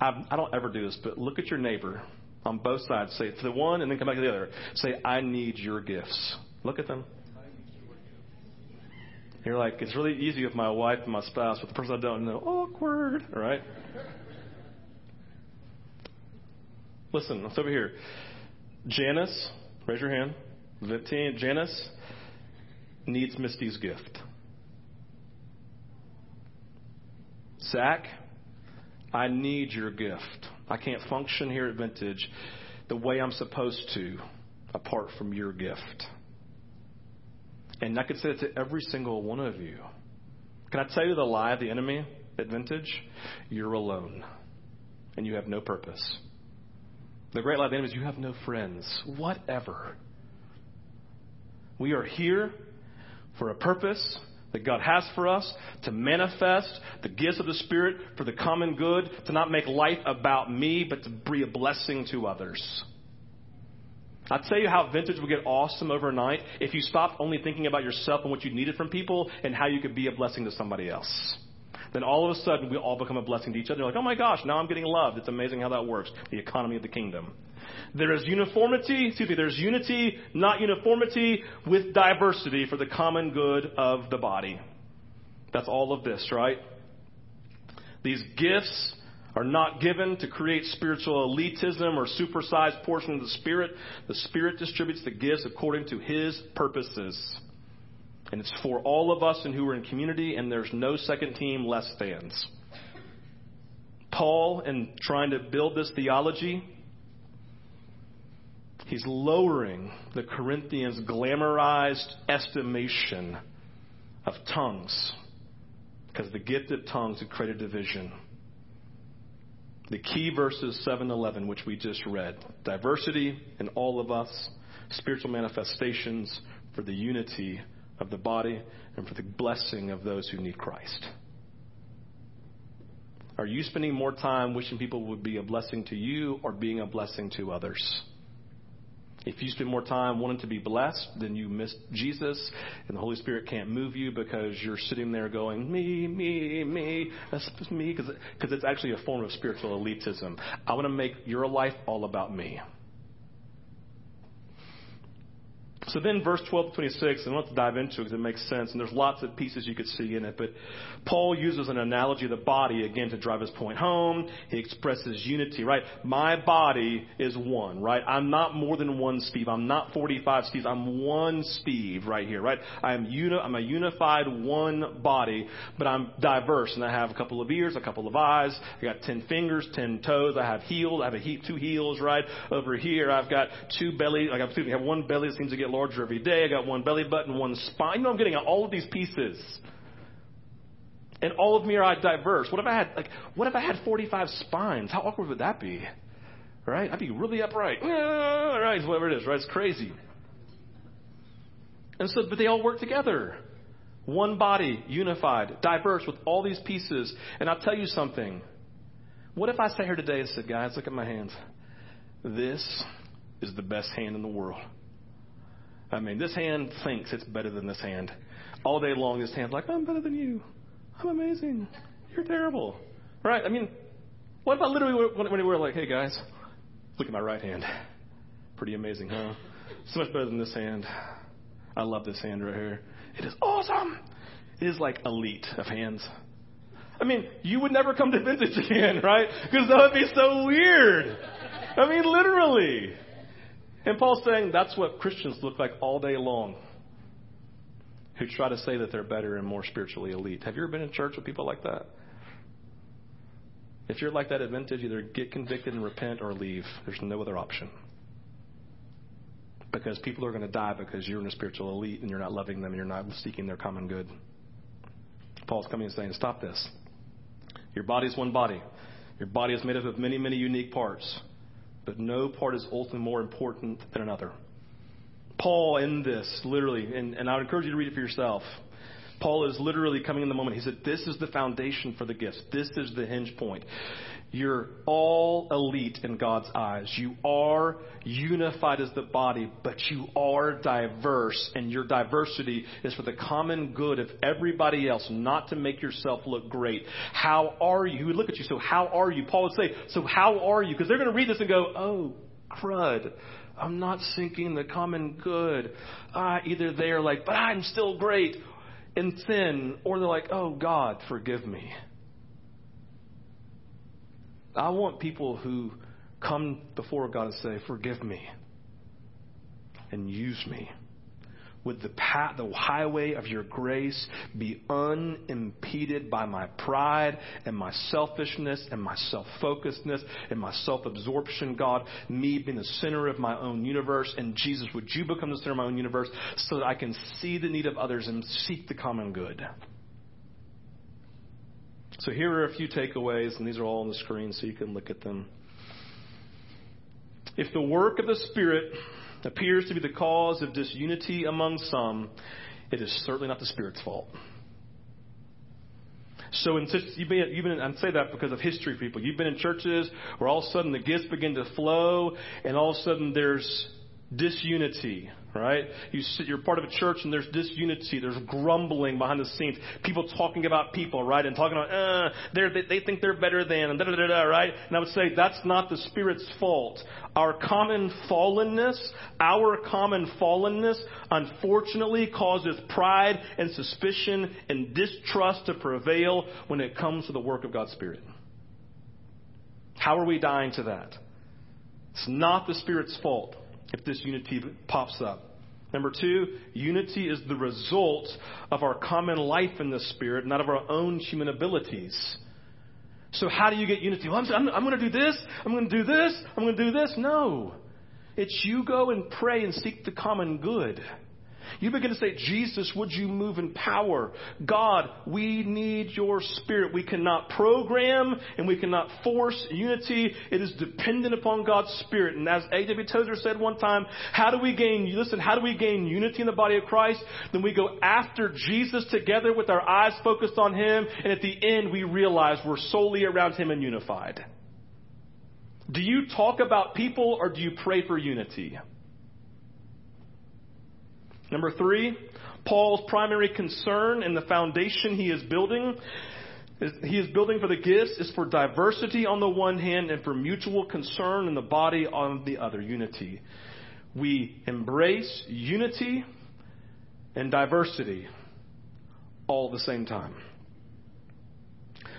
I, I don't ever do this, but look at your neighbor on both sides. Say to the one and then come back to the other. Say, I need your gifts. Look at them. You're like, it's really easy with my wife and my spouse, but the person I don't know, awkward, all right? Listen, it's over here. Janice, raise your hand. 15. Janice needs Misty's gift. Zach, I need your gift. I can't function here at Vintage the way I'm supposed to apart from your gift. And I could say it to every single one of you. Can I tell you the lie of the enemy at Vintage? You're alone. And you have no purpose. The great lie of the enemy is you have no friends. Whatever. We are here for a purpose that God has for us to manifest the gifts of the Spirit for the common good, to not make life about me, but to be a blessing to others. I'll tell you how vintage would get awesome overnight if you stopped only thinking about yourself and what you needed from people and how you could be a blessing to somebody else. Then all of a sudden we all become a blessing to each other. You're like, oh my gosh, now I'm getting loved. It's amazing how that works. The economy of the kingdom. There is uniformity, excuse me, there's unity, not uniformity, with diversity for the common good of the body. That's all of this, right? These gifts are not given to create spiritual elitism or supersized portion of the Spirit. The Spirit distributes the gifts according to His purposes. And it's for all of us and who are in community, and there's no second team less fans. Paul, in trying to build this theology, he's lowering the Corinthians' glamorized estimation of tongues because the gift of tongues had created division. The key verses 7 11, which we just read diversity in all of us, spiritual manifestations for the unity of the body and for the blessing of those who need Christ. Are you spending more time wishing people would be a blessing to you or being a blessing to others? If you spend more time wanting to be blessed, then you miss Jesus, and the Holy Spirit can't move you because you're sitting there going, me, me, me, that's me, because it's actually a form of spiritual elitism. I want to make your life all about me. So then, verse 12 to 26, and I want to dive into it because it makes sense, and there's lots of pieces you could see in it. But Paul uses an analogy of the body again to drive his point home. He expresses unity, right? My body is one, right? I'm not more than one Steve. I'm not 45 Steves. I'm one Steve right here, right? I'm uni- I'm a unified one body, but I'm diverse, and I have a couple of ears, a couple of eyes. I got 10 fingers, 10 toes. I have heels. I have a he- two heels, right? Over here, I've got two belly. I I have one belly that seems to get larger every day. I got one belly button, one spine. You know, I'm getting all of these pieces. And all of me are diverse. What if I had like what if I had 45 spines? How awkward would that be? Right? I'd be really upright. Right, whatever it is, right? It's crazy. And so, but they all work together. One body, unified, diverse with all these pieces. And I'll tell you something. What if I sat here today and said, guys, look at my hands. This is the best hand in the world. I mean, this hand thinks it's better than this hand. All day long, this hand's like, I'm better than you. I'm amazing. You're terrible. Right? I mean, what I literally, when we were like, hey guys, look at my right hand. Pretty amazing, huh? So much better than this hand. I love this hand right here. It is awesome. It is like elite of hands. I mean, you would never come to vintage again, right? Because that would be so weird. I mean, literally. And Paul's saying that's what Christians look like all day long who try to say that they're better and more spiritually elite. Have you ever been in church with people like that? If you're like that at Vintage, either get convicted and repent or leave. There's no other option. Because people are going to die because you're in a spiritual elite and you're not loving them and you're not seeking their common good. Paul's coming and saying, Stop this. Your body is one body. Your body is made up of many, many unique parts, but no part is ultimately more important than another. Paul, in this, literally, and, and I would encourage you to read it for yourself. Paul is literally coming in the moment. He said, This is the foundation for the gifts. This is the hinge point. You're all elite in God's eyes. You are unified as the body, but you are diverse, and your diversity is for the common good of everybody else, not to make yourself look great. How are you? He would look at you, so how are you? Paul would say, So how are you? Because they're going to read this and go, Oh, crud. I'm not seeking the common good. Uh, either they're like, but I'm still great in sin, or they're like, oh God, forgive me. I want people who come before God and say, forgive me and use me would the path, the highway of your grace be unimpeded by my pride and my selfishness and my self-focusedness and my self-absorption, God, me being the center of my own universe. And Jesus, would you become the center of my own universe so that I can see the need of others and seek the common good? So here are a few takeaways, and these are all on the screen so you can look at them. If the work of the Spirit appears to be the cause of disunity among some, it is certainly not the Spirit's fault. So in you've been, you've been, I say that because of history, people. You've been in churches where all of a sudden the gifts begin to flow, and all of a sudden there's disunity right? You sit, you're part of a church and there's disunity, there's grumbling behind the scenes, people talking about people, right? And talking about, uh, they, they think they're better than, and da da da da, right? And I would say that's not the Spirit's fault. Our common fallenness, our common fallenness, unfortunately causes pride and suspicion and distrust to prevail when it comes to the work of God's Spirit. How are we dying to that? It's not the Spirit's fault if this unity pops up. Number two, unity is the result of our common life in the Spirit, not of our own human abilities. So, how do you get unity? Well, I'm, I'm, I'm going to do this, I'm going to do this, I'm going to do this. No. It's you go and pray and seek the common good. You begin to say, Jesus, would you move in power? God, we need your spirit. We cannot program and we cannot force unity. It is dependent upon God's spirit. And as A.W. Tozer said one time, how do we gain, listen, how do we gain unity in the body of Christ? Then we go after Jesus together with our eyes focused on Him. And at the end, we realize we're solely around Him and unified. Do you talk about people or do you pray for unity? Number three, Paul's primary concern in the foundation he is building he is building for the gifts is for diversity on the one hand and for mutual concern in the body on the other, unity. We embrace unity and diversity all at the same time.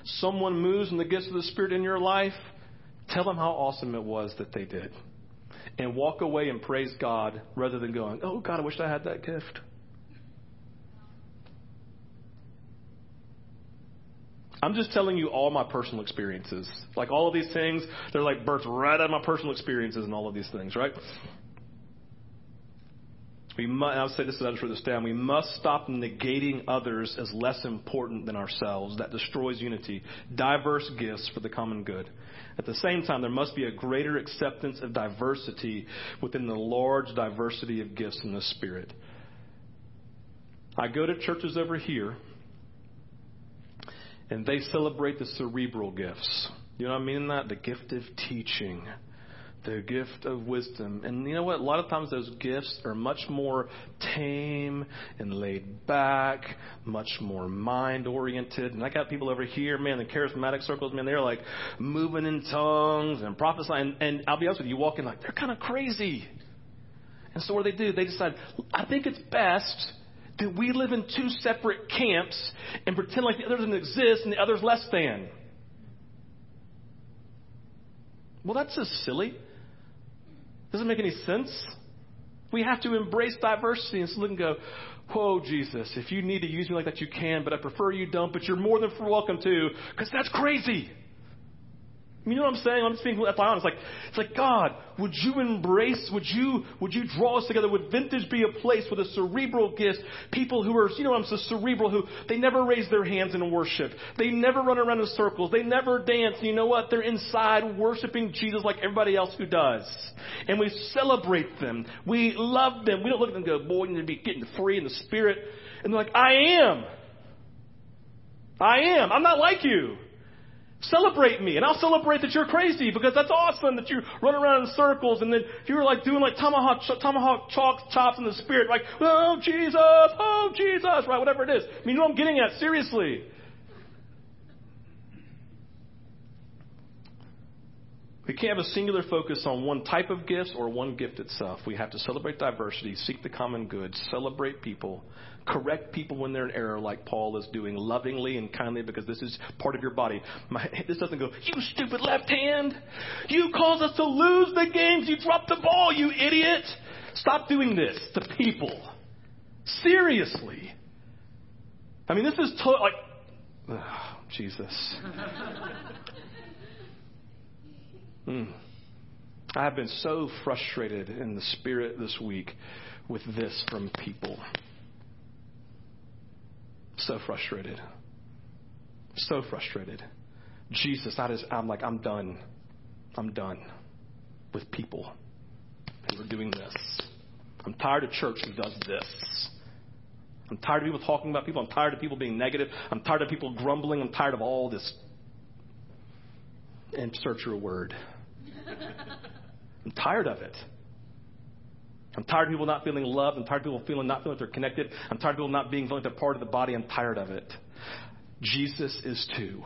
Someone moves in the gifts of the Spirit in your life, tell them how awesome it was that they did and walk away and praise God rather than going, oh, God, I wish I had that gift. I'm just telling you all my personal experiences. Like all of these things, they're like birthed right out of my personal experiences and all of these things, right? We must, I'll say this as I just wrote this down. We must stop negating others as less important than ourselves. That destroys unity. Diverse gifts for the common good. At the same time, there must be a greater acceptance of diversity within the large diversity of gifts in the Spirit. I go to churches over here, and they celebrate the cerebral gifts. You know what I mean? That the gift of teaching, the gift of wisdom. And you know what? A lot of times those gifts are much more tame and laid back, much more mind oriented. And I got people over here, man, the charismatic circles, man, they're like moving in tongues and prophesying. And, and I'll be honest with you, you walk in like, they're kind of crazy. And so what do they do? They decide, I think it's best that we live in two separate camps and pretend like the other doesn't exist and the other's less than. Well, that's just silly. Doesn't make any sense. We have to embrace diversity and look and go, Whoa, Jesus, if you need to use me like that, you can, but I prefer you don't, but you're more than welcome to, because that's crazy. You know what I'm saying? I'm just being honest. Like, it's like, God, would you embrace, would you, would you draw us together? Would Vintage be a place with a cerebral gift? People who are, you know, I'm so cerebral, who they never raise their hands in worship. They never run around in circles. They never dance. You know what? They're inside worshiping Jesus like everybody else who does. And we celebrate them. We love them. We don't look at them and go, boy, you need to be getting free in the spirit. And they're like, I am. I am. I'm not like you. Celebrate me, and I'll celebrate that you're crazy because that's awesome that you run around in circles and then you're like doing like tomahawk tomahawk chalk chops in the spirit, like oh Jesus, oh Jesus, right? Whatever it is. I mean, you know what I'm getting at? Seriously. We can't have a singular focus on one type of gifts or one gift itself. We have to celebrate diversity, seek the common good, celebrate people, correct people when they're in error, like Paul is doing, lovingly and kindly, because this is part of your body. My, this doesn't go, you stupid left hand. You caused us to lose the games. You dropped the ball, you idiot. Stop doing this to people. Seriously. I mean, this is to- like, oh, Jesus. mm. I have been so frustrated in the spirit this week with this from people. So frustrated. So frustrated. Jesus, I just, I'm like, I'm done. I'm done with people who are doing this. I'm tired of church who does this. I'm tired of people talking about people. I'm tired of people being negative. I'm tired of people grumbling. I'm tired of all this. Insert your word. I'm tired of it. I'm tired of people not feeling loved. I'm tired of people feeling not feeling like they're connected. I'm tired of people not being feeling like they're part of the body. I'm tired of it. Jesus is too.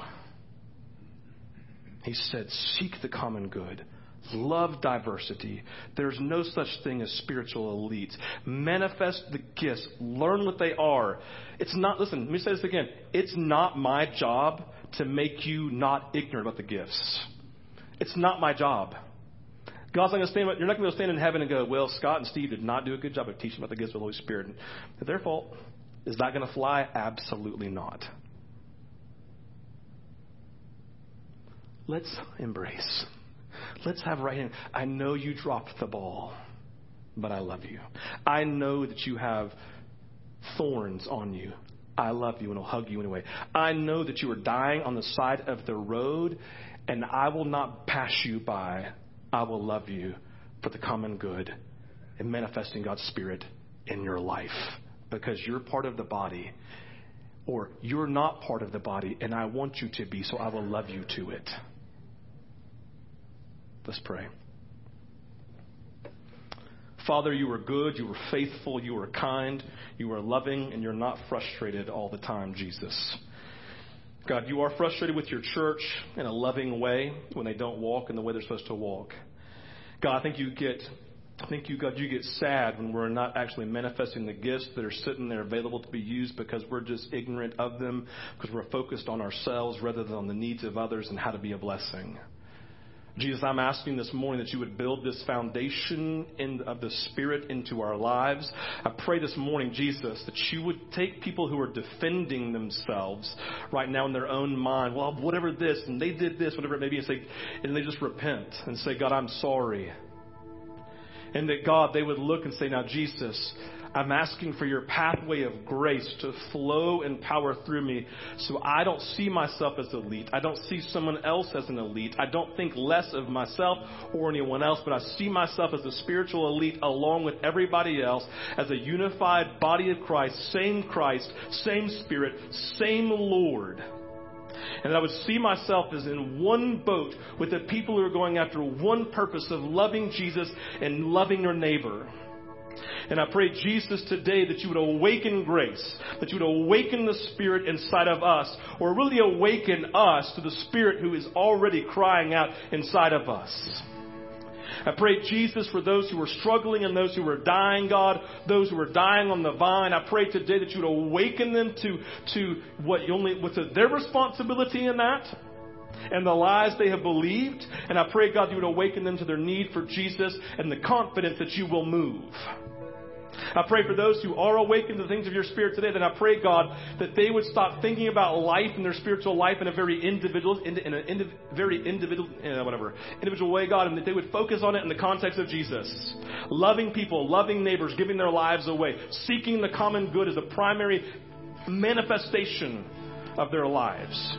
He said, Seek the common good. Love diversity. There's no such thing as spiritual elites. Manifest the gifts. Learn what they are. It's not, listen, let me say this again. It's not my job to make you not ignorant about the gifts. It's not my job. God's not going to stand. You're not going to stand in heaven and go, "Well, Scott and Steve did not do a good job of teaching about the gifts of the Holy Spirit." Is their fault? Is that going to fly? Absolutely not. Let's embrace. Let's have right hand. I know you dropped the ball, but I love you. I know that you have thorns on you. I love you and will hug you anyway. I know that you are dying on the side of the road, and I will not pass you by I will love you for the common good and manifesting God's Spirit in your life because you're part of the body or you're not part of the body and I want you to be, so I will love you to it. Let's pray. Father, you are good, you are faithful, you are kind, you are loving, and you're not frustrated all the time, Jesus. God, you are frustrated with your church in a loving way when they don't walk in the way they're supposed to walk. God, I think you get I think you, God, you get sad when we're not actually manifesting the gifts that are sitting there available to be used because we're just ignorant of them, because we're focused on ourselves rather than on the needs of others and how to be a blessing. Jesus, I'm asking this morning that you would build this foundation in, of the Spirit into our lives. I pray this morning, Jesus, that you would take people who are defending themselves right now in their own mind. Well, whatever this, and they did this, whatever it may be, and, say, and they just repent and say, God, I'm sorry. And that God, they would look and say, Now, Jesus, I'm asking for your pathway of grace to flow and power through me so I don't see myself as elite. I don't see someone else as an elite. I don't think less of myself or anyone else, but I see myself as a spiritual elite along with everybody else as a unified body of Christ, same Christ, same Spirit, same Lord. And I would see myself as in one boat with the people who are going after one purpose of loving Jesus and loving their neighbor. And I pray, Jesus, today that you would awaken grace, that you would awaken the Spirit inside of us, or really awaken us to the Spirit who is already crying out inside of us. I pray, Jesus, for those who are struggling and those who are dying, God, those who are dying on the vine. I pray today that you would awaken them to, to what you only, with their responsibility in that and the lies they have believed. And I pray, God, you would awaken them to their need for Jesus and the confidence that you will move. I pray for those who are awakened to the things of your spirit today, that I pray, God, that they would stop thinking about life and their spiritual life in a very individual, in, in a very individual, uh, whatever, individual way, God, and that they would focus on it in the context of Jesus. Loving people, loving neighbors, giving their lives away, seeking the common good as a primary manifestation of their lives.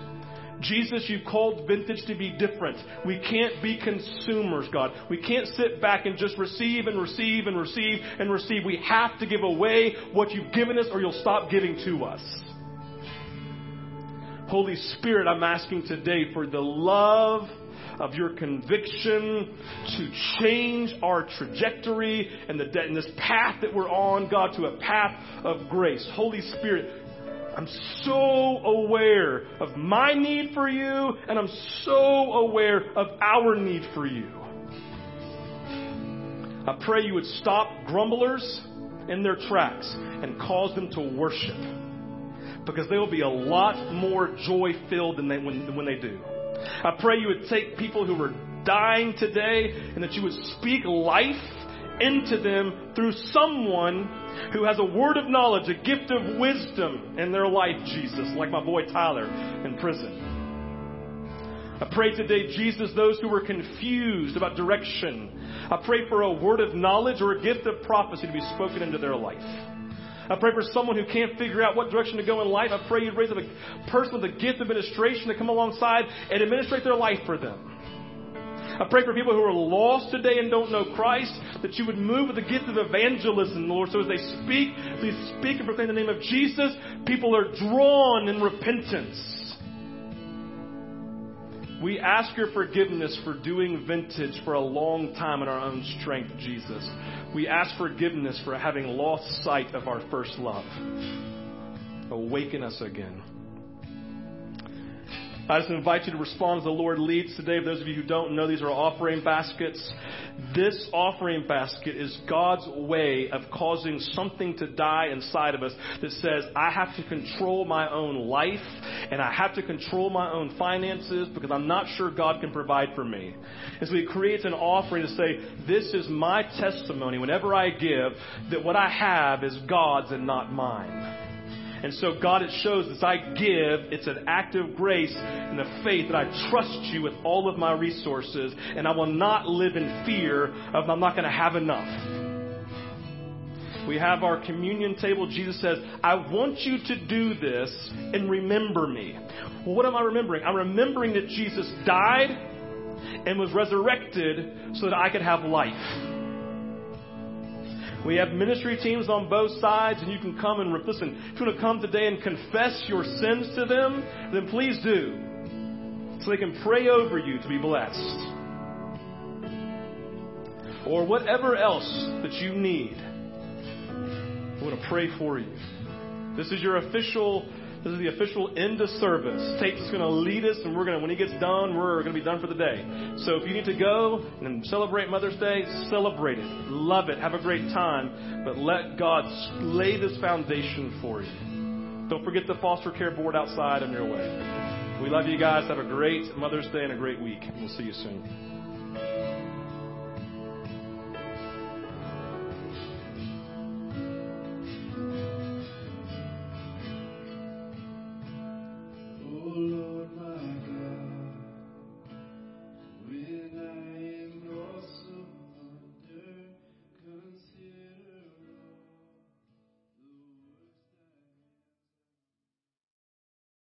Jesus, you've called vintage to be different. We can't be consumers, God. We can't sit back and just receive and receive and receive and receive. We have to give away what you've given us or you'll stop giving to us. Holy Spirit, I'm asking today for the love of your conviction to change our trajectory and, the, and this path that we're on, God, to a path of grace. Holy Spirit, I'm so aware of my need for you, and I'm so aware of our need for you. I pray you would stop grumblers in their tracks and cause them to worship. Because they will be a lot more joy filled than they, when, when they do. I pray you would take people who are dying today and that you would speak life into them through someone who has a word of knowledge, a gift of wisdom in their life, Jesus, like my boy Tyler in prison. I pray today, Jesus, those who are confused about direction, I pray for a word of knowledge or a gift of prophecy to be spoken into their life. I pray for someone who can't figure out what direction to go in life. I pray you'd raise up a person with a gift of administration to come alongside and administrate their life for them. I pray for people who are lost today and don't know Christ, that you would move with the gift of evangelism, Lord. So as they speak, please speak and proclaim the name of Jesus. People are drawn in repentance. We ask your forgiveness for doing vintage for a long time in our own strength, Jesus. We ask forgiveness for having lost sight of our first love. Awaken us again. I just invite you to respond as the Lord leads today. For those of you who don't know, these are offering baskets. This offering basket is God's way of causing something to die inside of us that says, I have to control my own life and I have to control my own finances because I'm not sure God can provide for me. And so He creates an offering to say, This is my testimony whenever I give that what I have is God's and not mine. And so, God, it shows as I give, it's an act of grace and of faith that I trust you with all of my resources, and I will not live in fear of I'm not going to have enough. We have our communion table. Jesus says, I want you to do this and remember me. Well, what am I remembering? I'm remembering that Jesus died and was resurrected so that I could have life. We have ministry teams on both sides, and you can come and listen. If you want to come today and confess your sins to them, then please do, so they can pray over you to be blessed. Or whatever else that you need, I want to pray for you. This is your official this is the official end of service. Tate's going to lead us, and we're going to, when he gets done, we're going to be done for the day. So if you need to go and celebrate Mother's Day, celebrate it. Love it. Have a great time. But let God lay this foundation for you. Don't forget the foster care board outside on your way. We love you guys. Have a great Mother's Day and a great week. We'll see you soon. Lord.